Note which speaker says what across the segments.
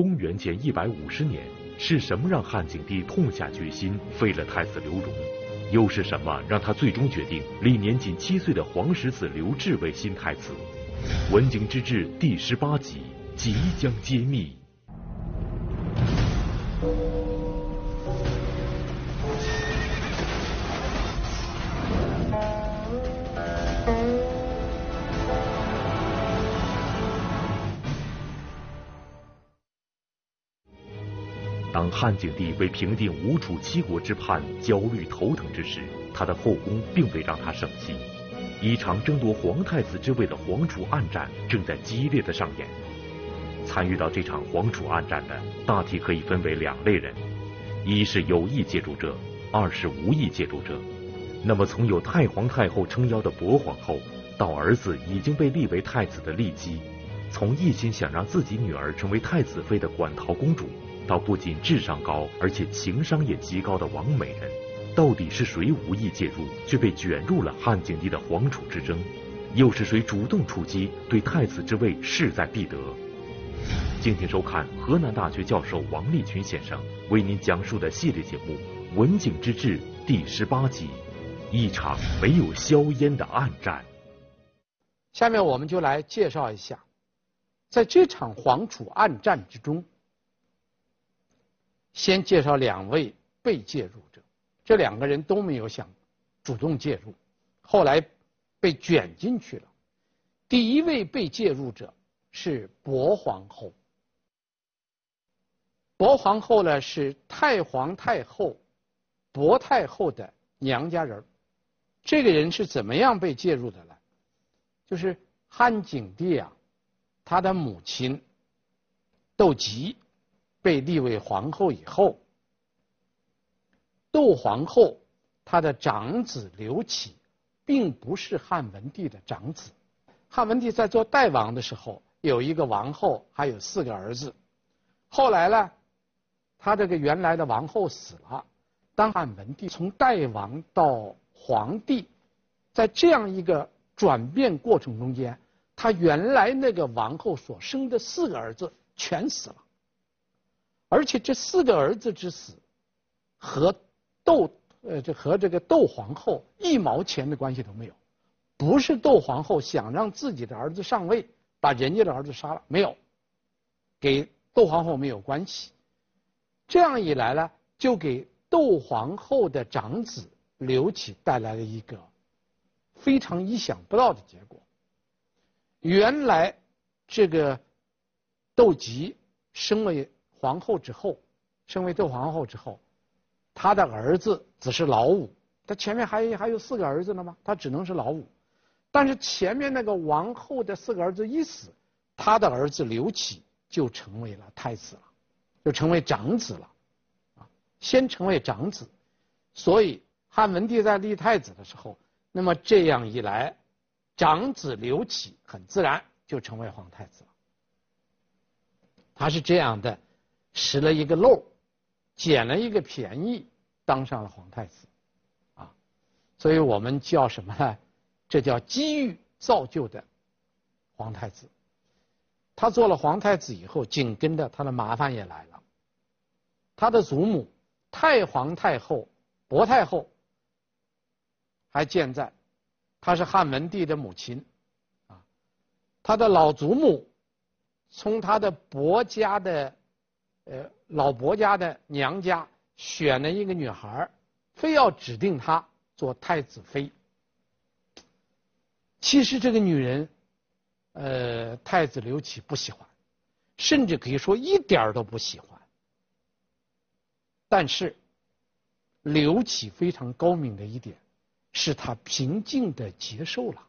Speaker 1: 公元前一百五十年，是什么让汉景帝痛下决心废了太子刘荣？又是什么让他最终决定立年仅七岁的皇十子刘志为新太子？文景之治第十八集即将揭秘。汉景帝为平定吴楚七国之叛焦虑头疼之时，他的后宫并未让他省心。一场争夺皇太子之位的皇储暗战正在激烈的上演。参与到这场皇储暗战的，大体可以分为两类人：一是有意介入者，二是无意介入者。那么，从有太皇太后撑腰的薄皇后，到儿子已经被立为太子的酈姬，从一心想让自己女儿成为太子妃的馆陶公主。到不仅智商高，而且情商也极高的王美人，到底是谁无意介入，却被卷入了汉景帝的皇储之争？又是谁主动出击，对太子之位势在必得？敬请收看河南大学教授王立群先生为您讲述的系列节目《文景之治》第十八集：一场没有硝烟的暗战。
Speaker 2: 下面我们就来介绍一下，在这场皇楚暗战之中。先介绍两位被介入者，这两个人都没有想主动介入，后来被卷进去了。第一位被介入者是薄皇后。薄皇后呢，是太皇太后薄太后的娘家人。这个人是怎么样被介入的呢？就是汉景帝啊，他的母亲窦吉。被立为皇后以后，窦皇后她的长子刘启，并不是汉文帝的长子。汉文帝在做代王的时候，有一个王后，还有四个儿子。后来呢，他这个原来的王后死了，当汉文帝从代王到皇帝，在这样一个转变过程中间，他原来那个王后所生的四个儿子全死了。而且这四个儿子之死，和窦呃这和这个窦皇后一毛钱的关系都没有，不是窦皇后想让自己的儿子上位，把人家的儿子杀了，没有，给窦皇后没有关系。这样一来呢，就给窦皇后的长子刘启带来了一个非常意想不到的结果。原来这个窦吉生了。皇后之后，身为窦皇后之后，她的儿子只是老五，她前面还还有四个儿子呢吗？她只能是老五。但是前面那个王后的四个儿子一死，她的儿子刘启就成为了太子了，就成为长子了，啊，先成为长子。所以汉文帝在立太子的时候，那么这样一来，长子刘启很自然就成为皇太子了。他是这样的。拾了一个漏，捡了一个便宜，当上了皇太子，啊，所以我们叫什么呢？这叫机遇造就的皇太子。他做了皇太子以后，紧跟着他的麻烦也来了。他的祖母太皇太后薄太后还健在，她是汉文帝的母亲，啊，他的老祖母从他的薄家的。呃，老伯家的娘家选了一个女孩，非要指定她做太子妃。其实这个女人，呃，太子刘启不喜欢，甚至可以说一点都不喜欢。但是，刘启非常高明的一点，是他平静地接受了。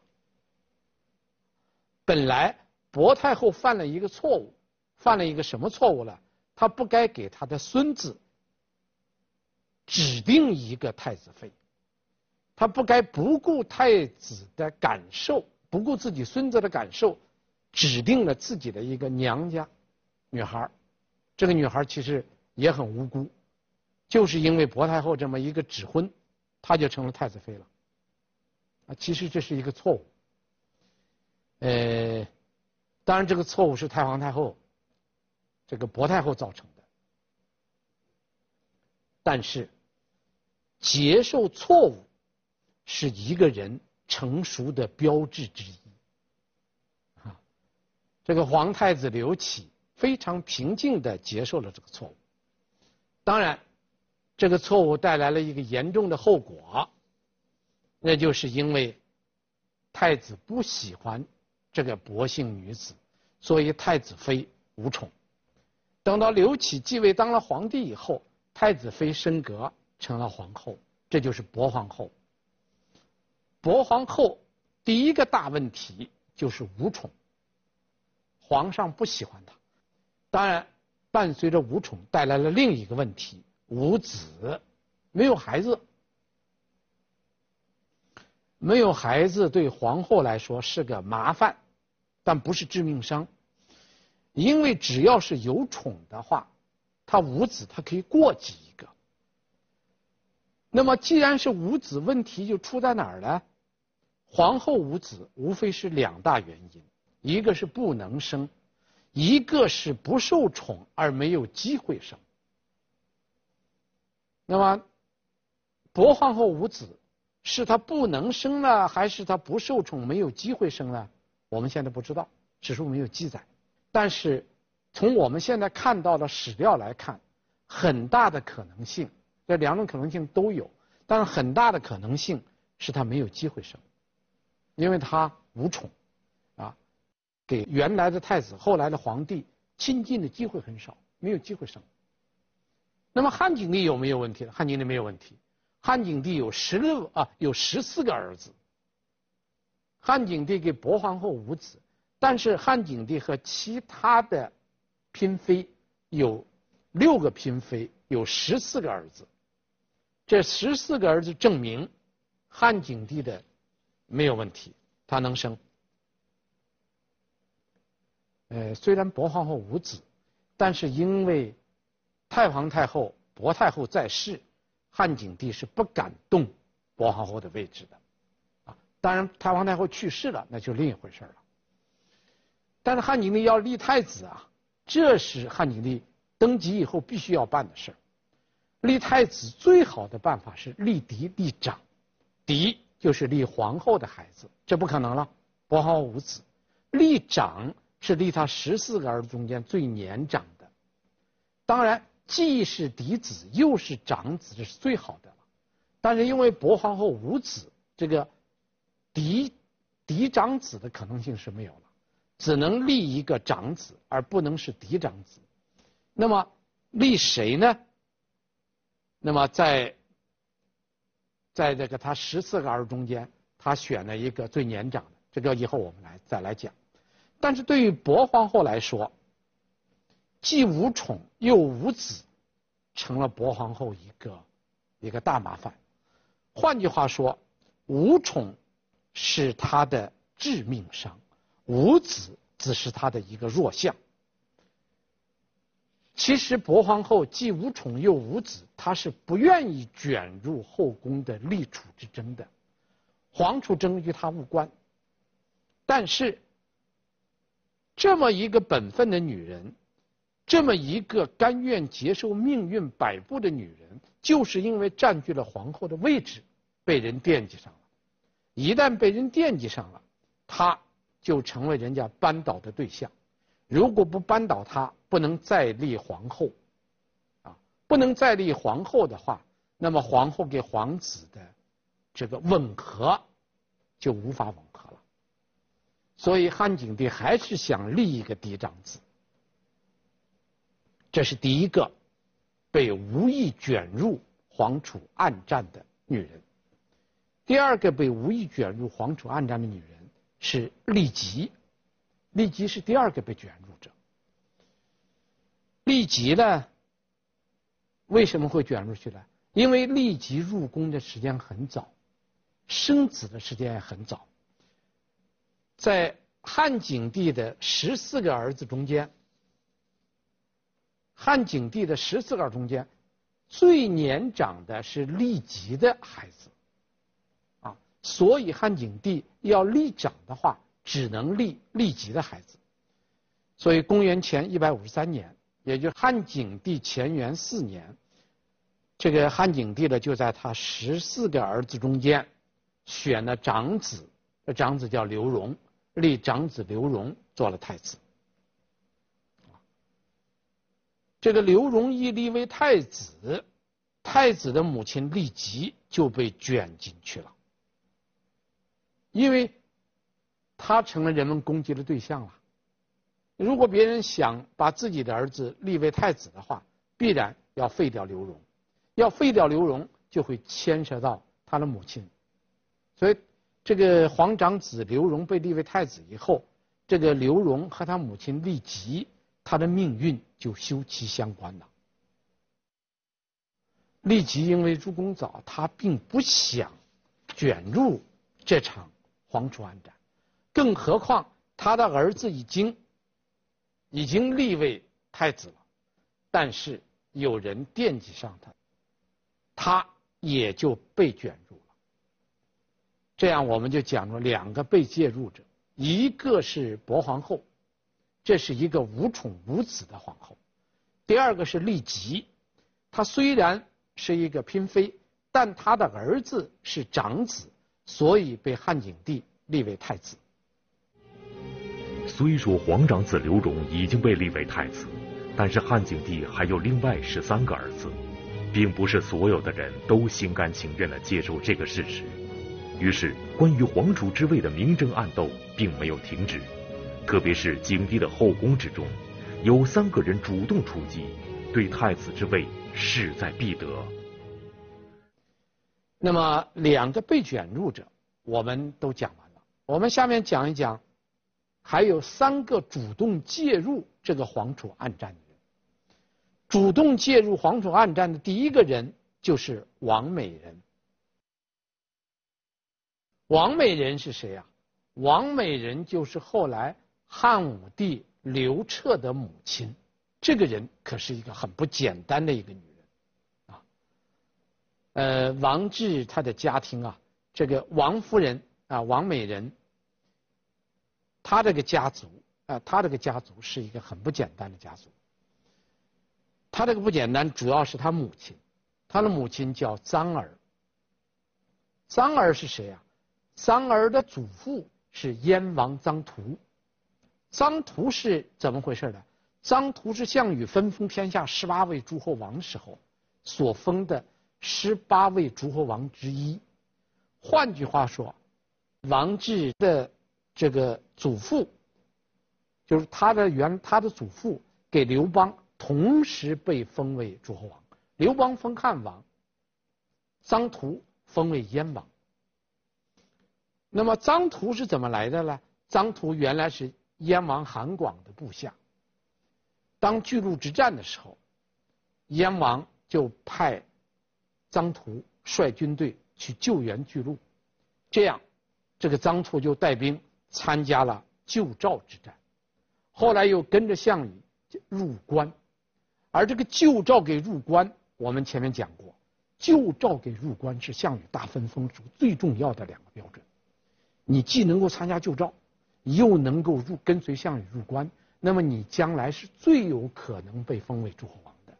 Speaker 2: 本来薄太后犯了一个错误，犯了一个什么错误呢？他不该给他的孙子指定一个太子妃，他不该不顾太子的感受，不顾自己孙子的感受，指定了自己的一个娘家女孩。这个女孩其实也很无辜，就是因为薄太后这么一个指婚，她就成了太子妃了。啊，其实这是一个错误。呃，当然这个错误是太皇太后。这个薄太后造成的。但是，接受错误是一个人成熟的标志之一。啊，这个皇太子刘启非常平静地接受了这个错误。当然，这个错误带来了一个严重的后果，那就是因为太子不喜欢这个薄姓女子，所以太子妃无宠。等到刘启继位当了皇帝以后，太子妃升格成了皇后，这就是薄皇后。薄皇后第一个大问题就是无宠，皇上不喜欢她。当然，伴随着无宠带来了另一个问题：无子，没有孩子。没有孩子对皇后来说是个麻烦，但不是致命伤。因为只要是有宠的话，他无子，他可以过继一个。那么既然是无子，问题就出在哪儿呢？皇后无子，无非是两大原因：一个是不能生，一个是不受宠而没有机会生。那么薄皇后无子，是她不能生呢，还是她不受宠没有机会生呢？我们现在不知道，史书没有记载。但是，从我们现在看到的史料来看，很大的可能性，这两种可能性都有，但是很大的可能性是他没有机会生，因为他无宠，啊，给原来的太子、后来的皇帝亲近的机会很少，没有机会生。那么汉景帝有没有问题？汉景帝没有问题，汉景帝有十六啊，有十四个儿子。汉景帝给薄皇后无子。但是汉景帝和其他的嫔妃有六个嫔妃，有十四个儿子。这十四个儿子证明汉景帝的没有问题，他能生。呃，虽然薄皇后无子，但是因为太皇太后、薄太后在世，汉景帝是不敢动薄皇后的位置的。啊，当然太皇太后去世了，那就另一回事了。但是汉景帝要立太子啊，这是汉景帝登基以后必须要办的事儿。立太子最好的办法是立嫡立长，嫡就是立皇后的孩子，这不可能了，薄皇后无子。立长是立他十四个儿子中间最年长的，当然既是嫡子又是长子，这是最好的了。但是因为薄皇后无子，这个嫡嫡长子的可能性是没有。只能立一个长子，而不能是嫡长子。那么立谁呢？那么在在这个他十四个儿中间，他选了一个最年长的。这个以后我们来再来讲。但是对于薄皇后来说，既无宠又无子，成了薄皇后一个一个大麻烦。换句话说，无宠是他的致命伤。无子只是他的一个弱项。其实薄皇后既无宠又无子，她是不愿意卷入后宫的立储之争的。皇储争与她无关。但是，这么一个本分的女人，这么一个甘愿接受命运摆布的女人，就是因为占据了皇后的位置，被人惦记上了。一旦被人惦记上了，她。就成为人家扳倒的对象，如果不扳倒他，不能再立皇后，啊，不能再立皇后的话，那么皇后给皇子的这个吻合就无法吻合了。所以汉景帝还是想立一个嫡长子，这是第一个被无意卷入皇储暗战的女人。第二个被无意卷入皇储暗战的女人。是酈吉，酈吉是第二个被卷入者。酈吉呢，为什么会卷入去呢？因为酈吉入宫的时间很早，生子的时间也很早。在汉景帝的十四个儿子中间，汉景帝的十四个儿中间，最年长的是酈吉的孩子。所以汉景帝要立长的话，只能立立即的孩子。所以公元前一百五十三年，也也就汉景帝乾元四年，这个汉景帝呢，就在他十四个儿子中间，选了长子，长子叫刘荣，立长子刘荣做了太子。这个刘荣一立为太子，太子的母亲立即就被卷进去了，因为他成了人们攻击的对象了。如果别人想把自己的儿子立为太子的话，必然要废掉刘荣，要废掉刘荣，就会牵涉到他的母亲。所以，这个皇长子刘荣被立为太子以后，这个刘荣和他母亲立即，他的命运就休戚相关了。立即因为朱公早，他并不想卷入这场黄楚暗战，更何况他的儿子已经。已经立为太子了，但是有人惦记上他，他也就被卷入了。这样我们就讲了两个被介入者，一个是薄皇后，这是一个无宠无子的皇后；第二个是酈吉，他虽然是一个嫔妃，但他的儿子是长子，所以被汉景帝立为太子。
Speaker 1: 虽说皇长子刘荣已经被立为太子，但是汉景帝还有另外十三个儿子，并不是所有的人都心甘情愿地接受这个事实。于是，关于皇储之位的明争暗斗并没有停止，特别是景帝的后宫之中，有三个人主动出击，对太子之位势在必得。
Speaker 2: 那么，两个被卷入者我们都讲完了，我们下面讲一讲。还有三个主动介入这个黄楚暗战的人。主动介入黄楚暗战的第一个人就是王美人。王美人是谁呀？王美人就是后来汉武帝刘彻的母亲。这个人可是一个很不简单的一个女人。呃，王志他的家庭啊，这个王夫人啊，王美人。他这个家族啊，他这个家族是一个很不简单的家族。他这个不简单，主要是他母亲，他的母亲叫臧儿。臧儿是谁呀？臧儿的祖父是燕王臧荼。臧荼是怎么回事呢？臧荼是项羽分封天下十八位诸侯王时候所封的十八位诸侯王之一。换句话说，王志的。这个祖父，就是他的原他的祖父给刘邦同时被封为诸侯王，刘邦封汉王，臧荼封为燕王。那么臧荼是怎么来的呢？臧荼原来是燕王韩广的部下。当巨鹿之战的时候，燕王就派臧荼率军队去救援巨鹿，这样这个臧荼就带兵。参加了救赵之战，后来又跟着项羽入关，而这个救赵给入关，我们前面讲过，救赵给入关是项羽大分封时最重要的两个标准。你既能够参加救赵，又能够入跟随项羽入关，那么你将来是最有可能被封为诸侯王的。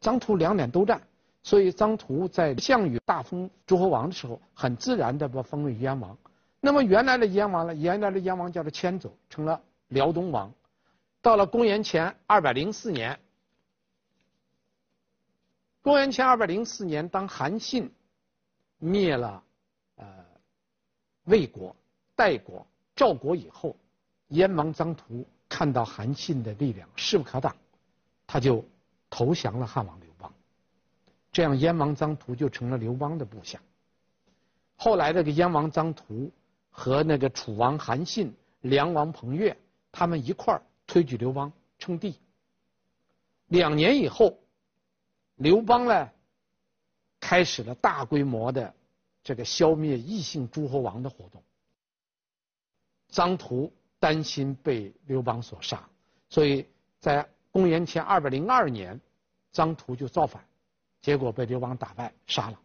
Speaker 2: 张图两点都占，所以臧荼在项羽大封诸侯王的时候，很自然的把封为燕王。那么原来的燕王呢？原来的燕王叫做迁走，成了辽东王。到了公元前二百零四年，公元前二百零四年，当韩信灭了呃魏国、代国、赵国以后，燕王臧荼看到韩信的力量势不可挡，他就投降了汉王。这样，燕王臧荼就成了刘邦的部下。后来这个燕王臧荼。和那个楚王韩信、梁王彭越，他们一块儿推举刘邦称帝。两年以后，刘邦呢，开始了大规模的这个消灭异姓诸侯王的活动。臧荼担心被刘邦所杀，所以在公元前二百零二年，臧荼就造反，结果被刘邦打败杀了，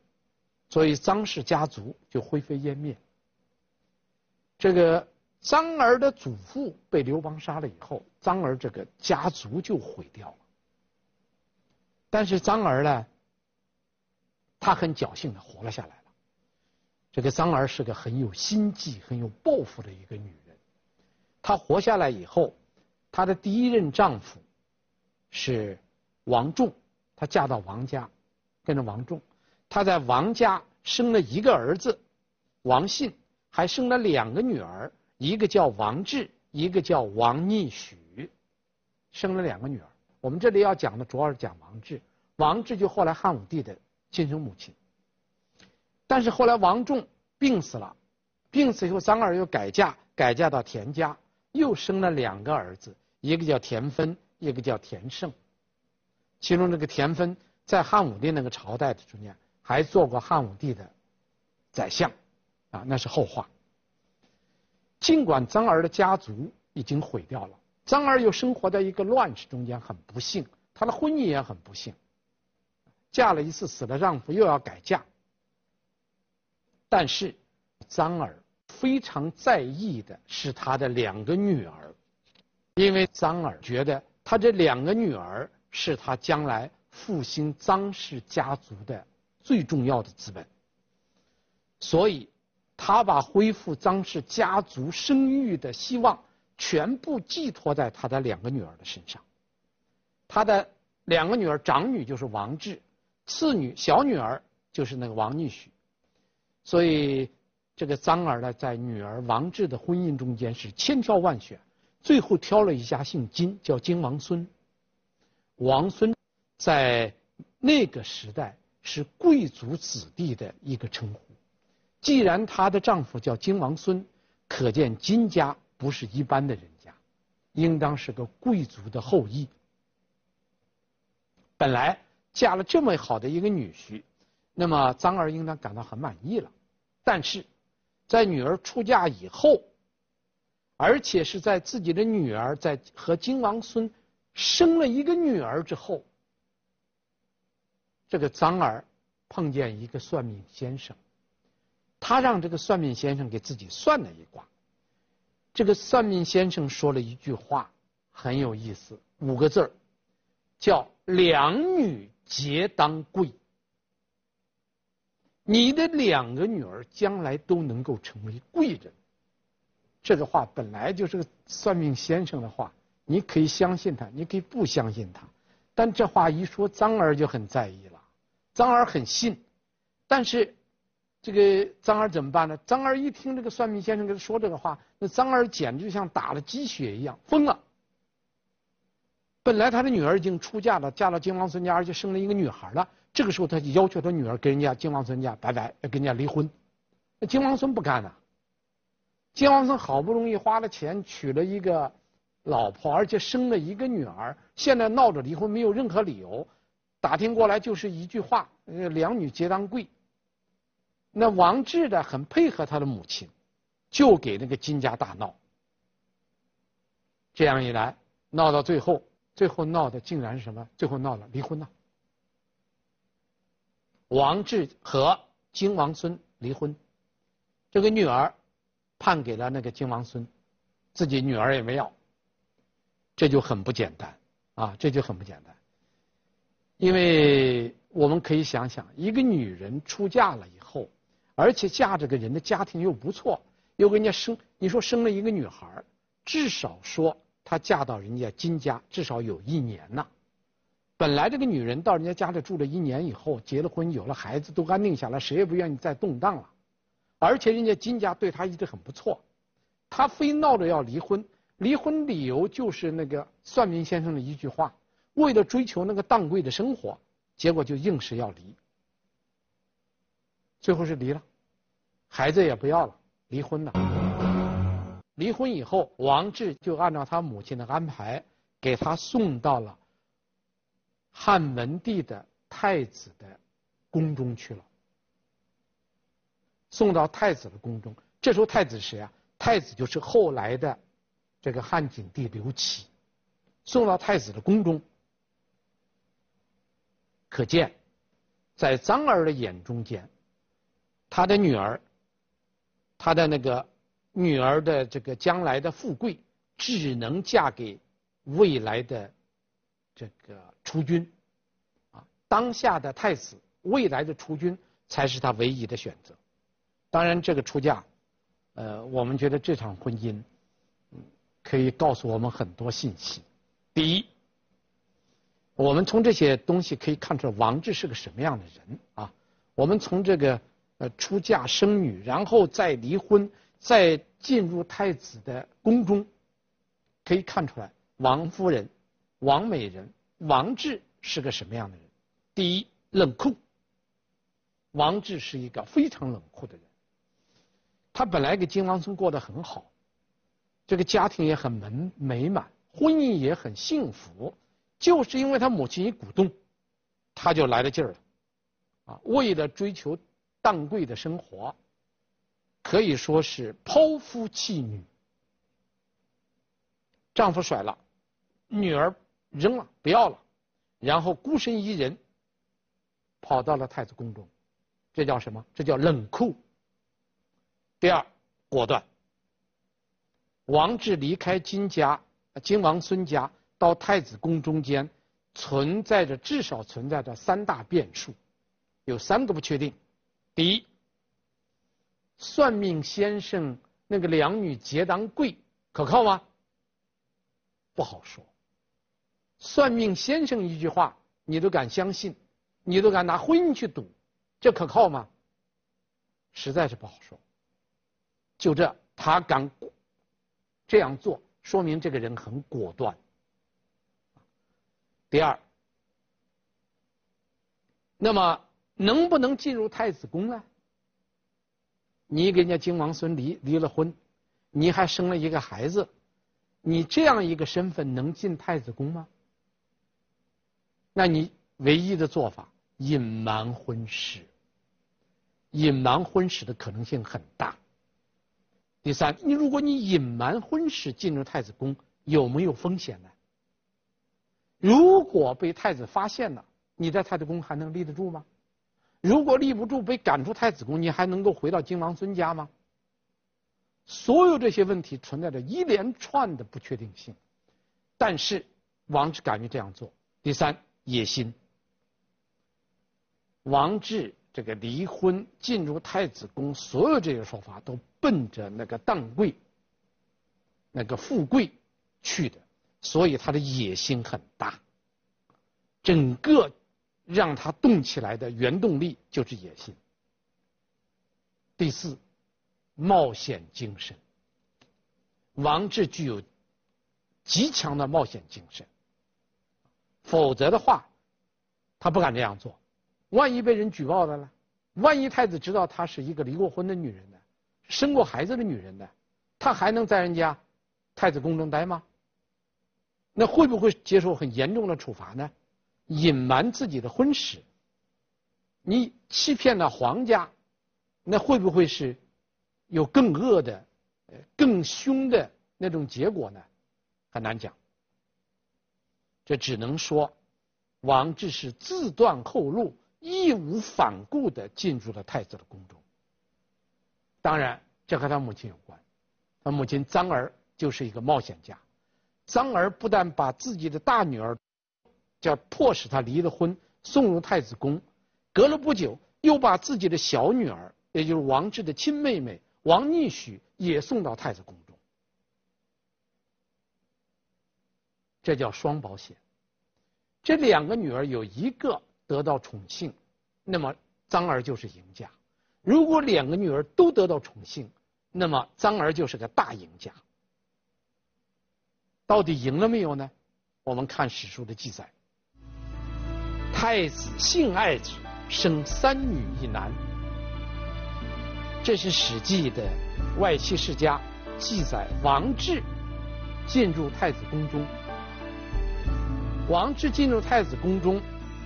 Speaker 2: 所以张氏家族就灰飞烟灭。这个张儿的祖父被刘邦杀了以后，张儿这个家族就毁掉了。但是张儿呢，她很侥幸的活了下来了。这个张儿是个很有心计、很有抱负的一个女人。她活下来以后，她的第一任丈夫是王仲，她嫁到王家，跟着王仲，他在王家生了一个儿子王信，还生了两个女儿，一个叫王志，一个叫王逆许，生了两个女儿。我们这里要讲的主要是讲王志，王志就后来汉武帝的亲生母亲。但是后来王仲病死了，病死以后张儿又改嫁，改嫁到田家，又生了两个儿子，一个叫田芬，一个叫田胜。其中这个田芬在汉武帝那个朝代的中间还做过汉武帝的宰相，啊，那是后话。尽管张儿的家族已经毁掉了。张儿又生活在一个乱世中间，很不幸，她的婚姻也很不幸，嫁了一次死了丈夫，又要改嫁。但是张儿非常在意的是她的两个女儿，因为张儿觉得她这两个女儿是她将来复兴张氏家族的最重要的资本，所以他把恢复张氏家族声誉的希望。全部寄托在他的两个女儿的身上。他的两个女儿，长女就是王志，次女小女儿就是那个王逆许。所以这个张儿呢，在女儿王志的婚姻中间是千挑万选，最后挑了一家姓金，叫金王孙。王孙在那个时代是贵族子弟的一个称呼。既然她的丈夫叫金王孙，可见金家。不是一般的人家，应当是个贵族的后裔。本来嫁了这么好的一个女婿，那么张儿应当感到很满意了。但是，在女儿出嫁以后，而且是在自己的女儿在和金王孙生了一个女儿之后，这个张儿碰见一个算命先生，他让这个算命先生给自己算了一卦。这个算命先生说了一句话，很有意思，五个字儿，叫“两女皆当贵”。你的两个女儿将来都能够成为贵人。这个话本来就是个算命先生的话，你可以相信他，你可以不相信他。但这话一说，张儿就很在意了，张二很信，但是。这个张二怎么办呢？张二一听这个算命先生跟他说这个话，那张二简直就像打了鸡血一样，疯了。本来他的女儿已经出嫁了，嫁到金王孙家，而且生了一个女孩了。这个时候，他就要求他女儿跟人家金王孙家拜拜，跟人家离婚。那金王孙不干呢。金王孙好不容易花了钱娶了一个老婆，而且生了一个女儿，现在闹着离婚，没有任何理由。打听过来就是一句话：两女皆当贵。那王志的很配合他的母亲，就给那个金家大闹。这样一来，闹到最后，最后闹的竟然是什么？最后闹了离婚了。王志和金王孙离婚，这个女儿判给了那个金王孙，自己女儿也没要。这就很不简单啊！这就很不简单，因为我们可以想想，一个女人出嫁了以后。而且嫁这个人的家庭又不错，又给人家生，你说生了一个女孩，至少说她嫁到人家金家，至少有一年呐。本来这个女人到人家家里住了一年以后，结了婚，有了孩子，都安定下来，谁也不愿意再动荡了。而且人家金家对她一直很不错，她非闹着要离婚，离婚理由就是那个算命先生的一句话，为了追求那个当贵的生活，结果就硬是要离。最后是离了，孩子也不要了，离婚了。离婚以后，王志就按照他母亲的安排，给他送到了汉文帝的太子的宫中去了。送到太子的宫中，这时候太子谁啊？太子就是后来的这个汉景帝刘启。送到太子的宫中，可见在张儿的眼中间。他的女儿，他的那个女儿的这个将来的富贵，只能嫁给未来的这个储君，啊，当下的太子，未来的储君才是他唯一的选择。当然，这个出嫁，呃，我们觉得这场婚姻，可以告诉我们很多信息。第一，我们从这些东西可以看出来王志是个什么样的人啊？我们从这个呃出嫁生女，然后再离婚，再进入太子的宫中，可以看出来王夫人、王美人、王志是个什么样的人。第一，冷酷。王志是一个非常冷酷的人。他本来跟金王孙过得很好，这个家庭也很美美满，婚姻也很幸福，就是因为他母亲一鼓动，他就来了劲儿了。啊，为了追求当贵的生活，可以说是抛夫弃女，丈夫甩了，女儿扔了，不要了，然后孤身一人跑到了太子宫中，这叫什么？这叫冷酷。第二，果断。王志离开金家、金王孙家到太子宫中间，存在着至少存在着三大变数，有三个不确定。第一，算命先生那个两女结当贵可靠吗？不好说。算命先生一句话你都敢相信，你都敢拿婚姻去赌，这可靠吗？实在是不好说。就这，他敢这样做，说明这个人很果断。第二，那么能不能进入太子宫呢？你跟人家金王孙离离了婚，你还生了一个孩子，你这样一个身份能进太子宫吗？那你唯一的做法，隐瞒婚史，隐瞒婚史的可能性很大。第三，你如果你隐瞒婚史进入太子宫，有没有风险呢？如果被太子发现了，你在太子宫还能立得住吗？如果立不住，被赶出太子宫，你还能够回到金王孙家吗？所有这些问题存在着一连串的不确定性，但是王志敢于这样做。第三，野心。王志。这个离婚进入太子宫，所有这些说法都奔着那个当贵、那个富贵去的，所以他的野心很大。整个让他动起来的原动力就是野心。第四，冒险精神。王志具有极强的冒险精神，否则的话，他不敢这样做。万一被人举报了呢？万一太子知道她是一个离过婚的女人呢？生过孩子的女人呢？她还能在人家太子宫中待吗？那会不会接受很严重的处罚呢？隐瞒自己的婚史，你欺骗了皇家，那会不会是有更恶的、更凶的那种结果呢？很难讲。这只能说，王志是自断后路。义无反顾地进入了太子的宫中。当然，这和他母亲有关。他母亲臧儿就是一个冒险家。臧儿不但把自己的大女儿，叫迫使她离了婚，送入太子宫，隔了不久，又把自己的小女儿，也就是王志的亲妹妹王逆许，也送到太子宫中。这叫双保险。这两个女儿有一个。得到宠幸，那么臧儿就是赢家；如果两个女儿都得到宠幸，那么臧儿就是个大赢家。到底赢了没有呢？我们看史书的记载：太子性爱之，生三女一男。这是《史记》的外戚世家记载，王志进入太子宫中。王志进入太子宫中。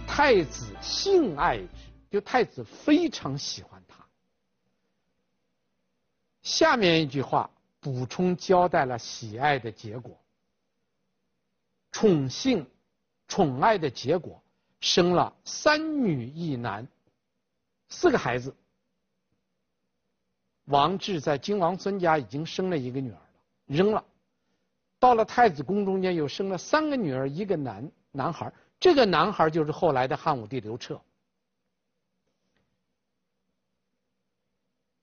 Speaker 2: 太子性爱之，就太子非常喜欢他。下面一句话补充交代了喜爱的结果：宠幸、宠爱的结果，生了三女一男，四个孩子。王志在金王孙家已经生了一个女儿了，扔了；到了太子宫中间又生了三个女儿，一个男，男孩，这个男孩就是后来的汉武帝刘彻。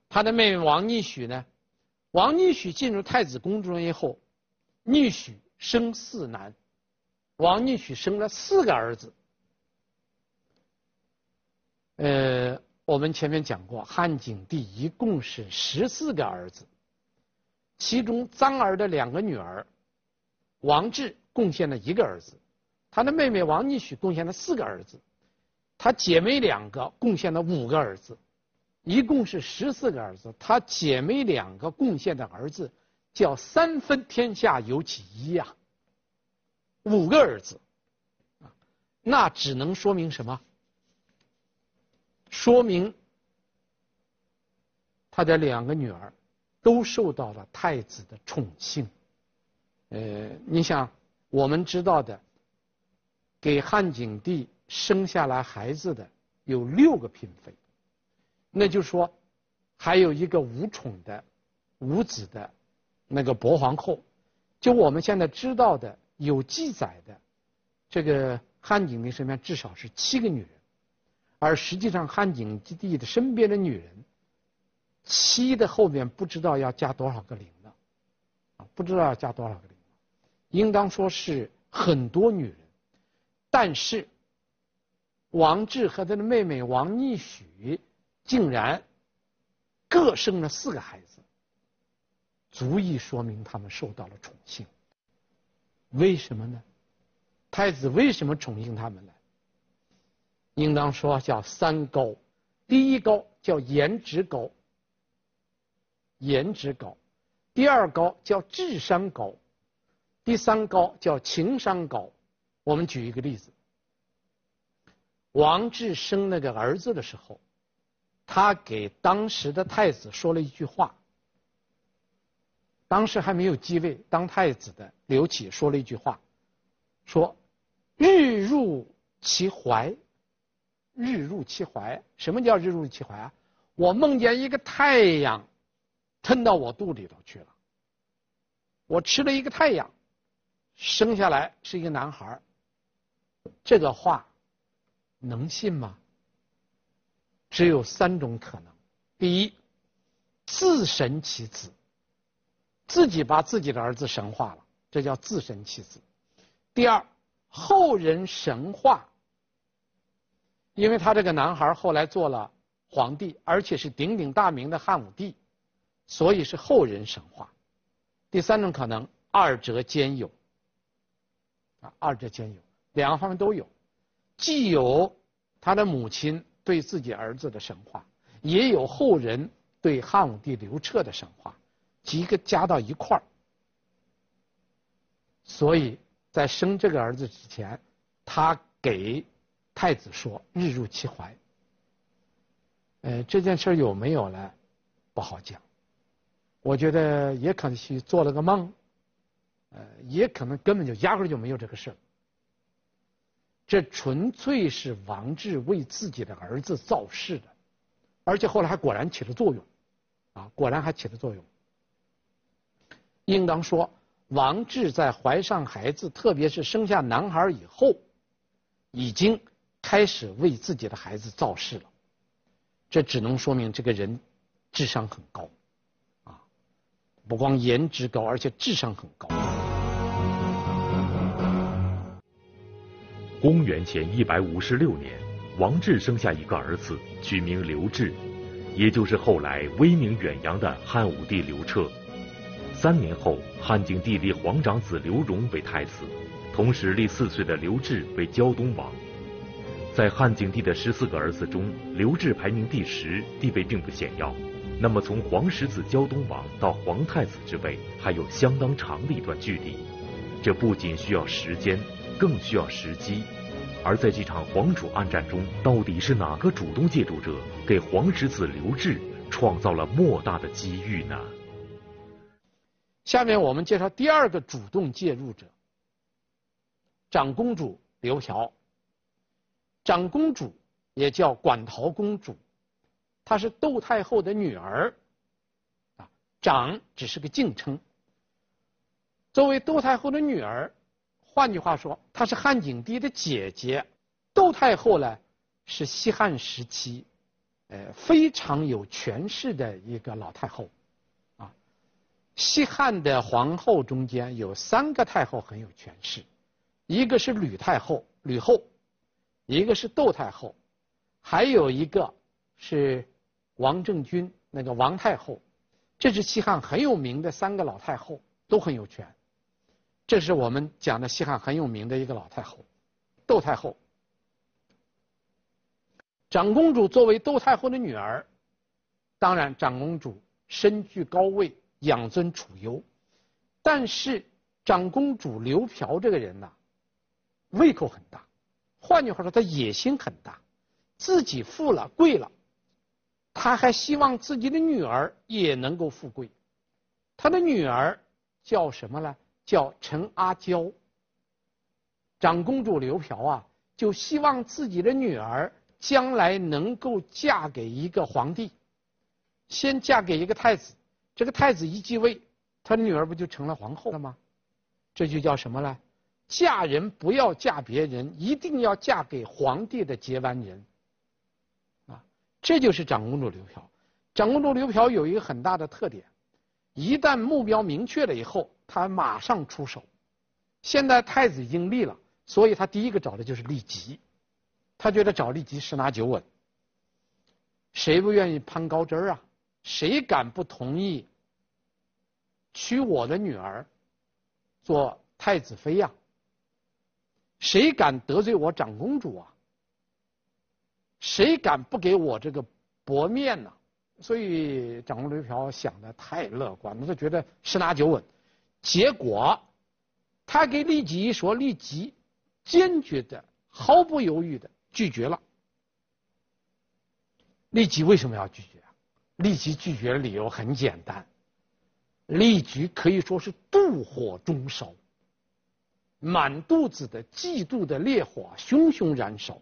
Speaker 2: 他的妹妹王逆许呢？王逆许进入太子宫中以后，逆许生四男，王逆许生了四个儿子。呃，我们前面讲过，汉景帝一共是十四个儿子，其中臧儿的两个女儿王志贡献了一个儿子，他的妹妹王逆许贡献了四个儿子，他姐妹两个贡献了五个儿子。一共是十四个儿子，他姐妹两个贡献的儿子叫三分天下有其一呀，五个儿子，那只能说明什么？说明他的两个女儿都受到了太子的宠幸。呃，你想我们知道的，给汉景帝生下来孩子的有六个嫔妃。那就说，还有一个无宠的、无子的，那个薄皇后，就我们现在知道的有记载的，这个汉景帝身边至少是七个女人，而实际上汉景帝的身边的女人，七的后面不知道要加多少个零了，啊，不知道要加多少个零，应当说是很多女人，但是王志和他的妹妹王逆许。竟然各生了四个孩子，足以说明他们受到了宠幸。为什么呢？太子为什么宠幸他们呢？应当说叫三高，第一高叫颜值高，颜值高；第二高叫智商高；第三高叫情商高。我们举一个例子，王志生那个儿子的时候。他给当时的太子说了一句话。当时还没有继位当太子的刘启说了一句话，说：“日入其怀，日入其怀。什么叫日入其怀啊？我梦见一个太阳吞到我肚里头去了。我吃了一个太阳，生下来是一个男孩。这个话能信吗？”只有三种可能：第一，自神其子，自己把自己的儿子神化了，这叫自神其子；第二，后人神化，因为他这个男孩后来做了皇帝，而且是鼎鼎大名的汉武帝，所以是后人神化；第三种可能，二者兼有，啊，二者兼有，两个方面都有，既有他的母亲。对自己儿子的神话，也有后人对汉武帝刘彻的神话，几个加到一块儿，所以在生这个儿子之前，他给太子说“日入其怀”。呃，这件事有没有呢？不好讲。我觉得也可能是做了个梦，呃，也可能根本就压根就没有这个事儿。这纯粹是王志为自己的儿子造势的，而且后来还果然起了作用，啊，果然还起了作用。应当说，王志在怀上孩子，特别是生下男孩以后，已经开始为自己的孩子造势了。这只能说明这个人智商很高，啊，不光颜值高，而且智商很高。
Speaker 1: 公元前一百五十六年，王志生下一个儿子，取名刘志，也就是后来威名远扬的汉武帝刘彻。三年后，汉景帝立皇长子刘荣为太子，同时立四岁的刘志为胶东王。在汉景帝的十四个儿子中，刘志排名第十，地位并不显要。那么，从皇十子胶东王到皇太子之位，还有相当长的一段距离。这不仅需要时间。更需要时机，而在这场皇主暗战中，到底是哪个主动介入者给皇十子刘志创造了莫大的机遇呢？
Speaker 2: 下面我们介绍第二个主动介入者，长公主刘嫖。长公主也叫馆陶公主，她是窦太后的女儿，啊，长只是个敬称。作为窦太后的女儿。换句话说，她是汉景帝的姐姐。窦太后呢，是西汉时期，呃，非常有权势的一个老太后，西汉的皇后中间有三个太后很有权势，一个是吕太后，吕后，一个是窦太后，还有一个是王政君那个王太后，这是西汉很有名的三个老太后，都很有权。这是我们讲的西汉很有名的一个老太后，窦太后。长公主作为窦太后的女儿，当然长公主身居高位，养尊处优。但是长公主刘嫖这个人呐，胃口很大，换句话说，她野心很大，自己富了贵了，她还希望自己的女儿也能够富贵。他的女儿叫什么呢？叫陈阿娇。长公主刘嫖啊，就希望自己的女儿。将来能够嫁给一个皇帝，先嫁给一个太子，这个太子一继位，他的女儿不就成了皇后了吗？这就叫什么呢？嫁人不要嫁别人，一定要嫁给皇帝的接班人。啊，这就是长公主刘嫖。长公主刘嫖有一个很大的特点，一旦目标明确了以后，她马上出手。现在太子已经立了，所以她第一个找的就是酈吉。他觉得找酈吉十拿九稳，谁不愿意攀高枝儿啊？谁敢不同意娶我的女儿做太子妃呀？谁敢得罪我长公主啊？谁敢不给我这个薄面呢？所以长公主刘嫖想的太乐观了，他觉得十拿九稳。结果他给酈吉一说，酈吉坚决的、毫不犹豫的。拒绝了。酈吉为什么要拒绝立即拒绝的理由很简单，立即可以说是妒火中烧，满肚子的嫉妒的烈火熊熊燃烧。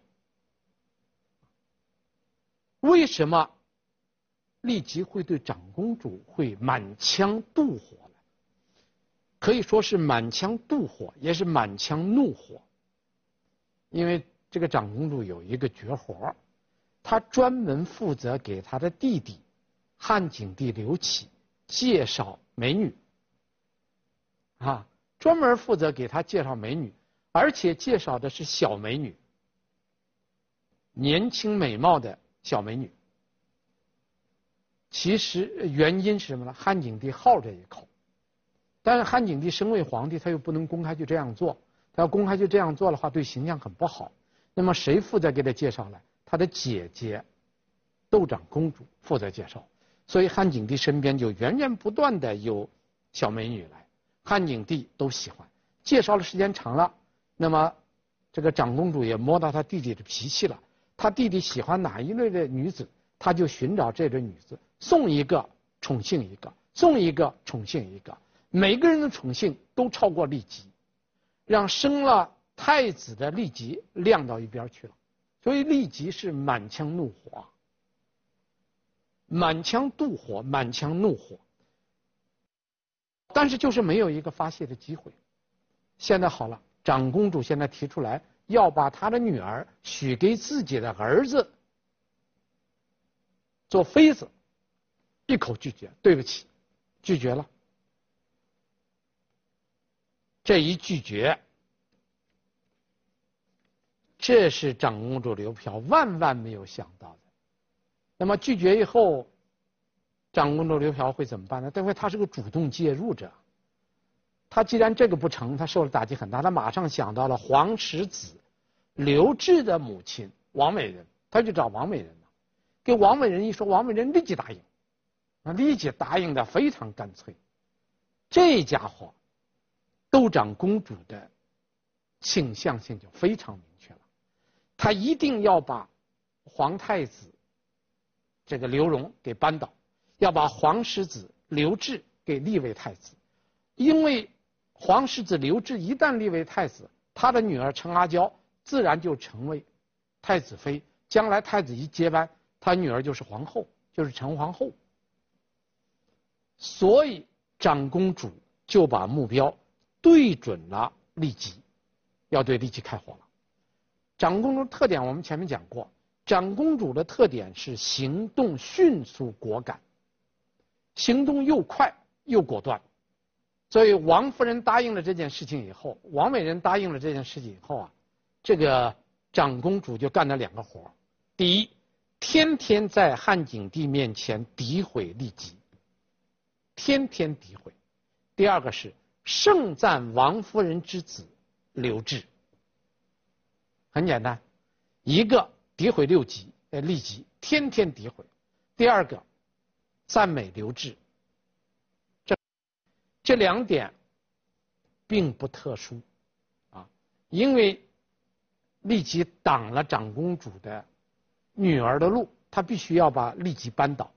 Speaker 2: 为什么立即会对长公主会满腔妒火呢？可以说是满腔妒火，也是满腔怒火，因为。这个长公主有一个绝活，她专门负责给她的弟弟汉景帝刘启介绍美女，啊，专门负责给他介绍美女，而且介绍的是小美女，年轻美貌的小美女。其实原因是什么呢？汉景帝好这一口，但是汉景帝身为皇帝，他又不能公开就这样做，他要公开就这样做的话，对形象很不好。那么谁负责给他介绍呢？他的姐姐窦长公主负责介绍，所以汉景帝身边就源源不断的有小美女来，汉景帝都喜欢。介绍的时间长了，那么这个长公主也摸到他弟弟的脾气了。他弟弟喜欢哪一类的女子，他就寻找这类女子，送一个宠幸一个，送一个宠幸一个，每个人的宠幸都超过利吉，让生了。太子的利吉晾到一边去了，所以利吉是满腔怒火，满腔妒火，满腔怒火，但是就是没有一个发泄的机会。现在好了，长公主现在提出来要把她的女儿许给自己的儿子做妃子，一口拒绝，对不起，拒绝了。这一拒绝。这是长公主刘嫖万万没有想到的。那么拒绝以后，长公主刘嫖会怎么办呢？待会她是个主动介入者。她既然这个不成，她受了打击很大，她马上想到了皇十子刘志的母亲王美人，她就找王美人了。给王美人一说，王美人立即答应，啊，立即答应的非常干脆。这家伙，窦长公主的倾向性就非常明确了。他一定要把皇太子这个刘荣给扳倒，要把皇十子刘志给立为太子，因为皇十子刘志一旦立为太子，他的女儿陈阿娇自然就成为太子妃，将来太子一接班，他女儿就是皇后，就是陈皇后。所以长公主就把目标对准了酈吉，要对骊姬开火了。长公主特点我们前面讲过，长公主的特点是行动迅速果敢，行动又快又果断。所以王夫人答应了这件事情以后，王美人答应了这件事情以后啊，这个长公主就干了两个活。第一，天天在汉景帝面前诋毁骊姬，天天诋毁。第二个是盛赞王夫人之子刘志。很简单，一个诋毁六姬，呃，骊姬，天天诋毁；第二个赞美刘志。这这两点并不特殊，啊，因为立即挡了长公主的女儿的路，他必须要把立即扳倒，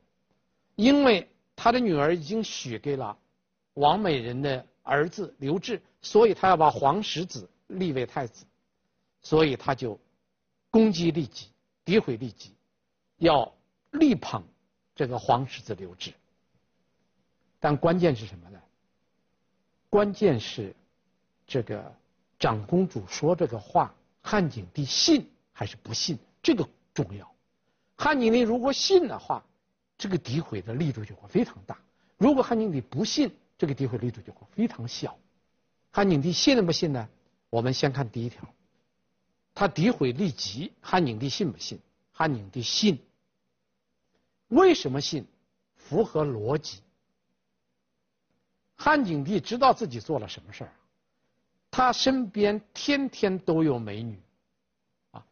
Speaker 2: 因为他的女儿已经许给了王美人的儿子刘志，所以他要把皇十子立为太子，所以他就攻击利己，诋毁利己，要力捧这个皇十子刘志，但关键是什么呢？关键是，这个长公主说这个话，汉景帝信还是不信？这个重要。汉景帝如果信的话，这个诋毁的力度就会非常大；如果汉景帝不信，这个诋毁力度就会非常小。汉景帝信不信呢？我们先看第一条，他诋毁骊姬，汉景帝信不信？汉景帝信。为什么信？符合逻辑。汉景帝知道自己做了什么事儿，他身边天天都有美女，啊，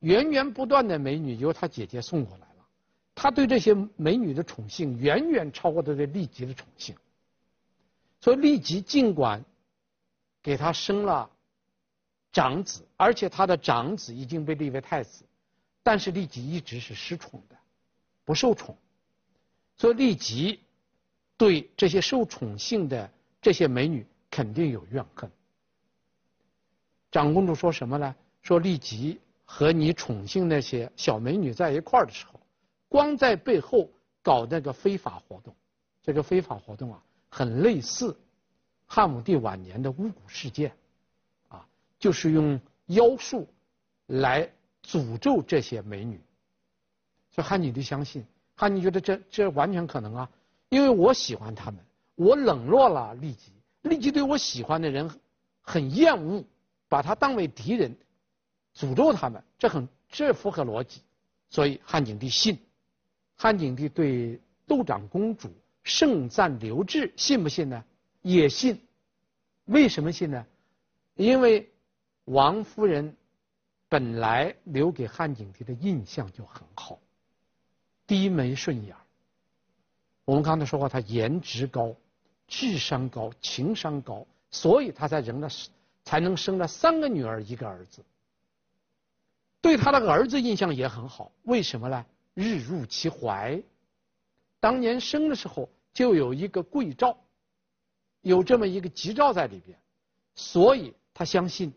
Speaker 2: 源源不断的美女由他姐姐送过来了，他对这些美女的宠幸远远超过他对骊姬的宠幸，所以骊姬尽管给他生了长子，而且他的长子已经被立为太子，但是骊姬一直是失宠的，不受宠，所以骊姬。对这些受宠幸的这些美女肯定有怨恨。长公主说什么呢？说骊姬和你宠幸那些小美女在一块儿的时候，光在背后搞那个非法活动。这个非法活动啊，很类似汉武帝晚年的巫蛊事件，就是用妖术来诅咒这些美女。所以汉景帝相信，汉景觉得这这完全可能啊。因为我喜欢他们，我冷落了骊姬，骊姬对我喜欢的人很厌恶，把他当为敌人，诅咒他们，这很这符合逻辑，所以汉景帝信。汉景帝对窦长公主盛赞刘志信不信呢？也信。为什么信呢？因为王夫人本来留给汉景帝的印象就很好，低眉顺眼。我们刚才说过，她颜值高，智商高，情商高，所以她才生了，才能生了三个女儿一个儿子。对他的儿子印象也很好，为什么呢？日入其怀，当年生的时候就有一个贵诏，有这么一个吉兆在里边，所以他相信，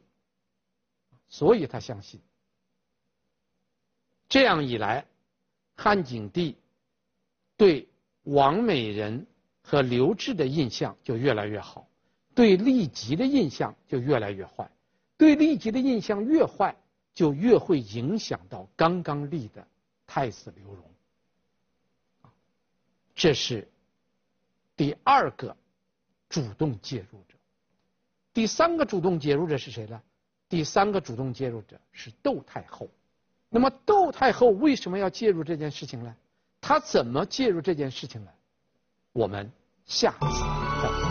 Speaker 2: 所以他相信。这样一来，汉景帝对。王美人和刘志的印象就越来越好，对骊姬的印象就越来越坏，对骊姬的印象越坏，就越会影响到刚刚立的太子刘荣。这是第二个主动介入者。第三个主动介入者是谁呢？第三个主动介入者是窦太后。那么窦太后为什么要介入这件事情呢？她怎么介入这件事情呢？我们下次再。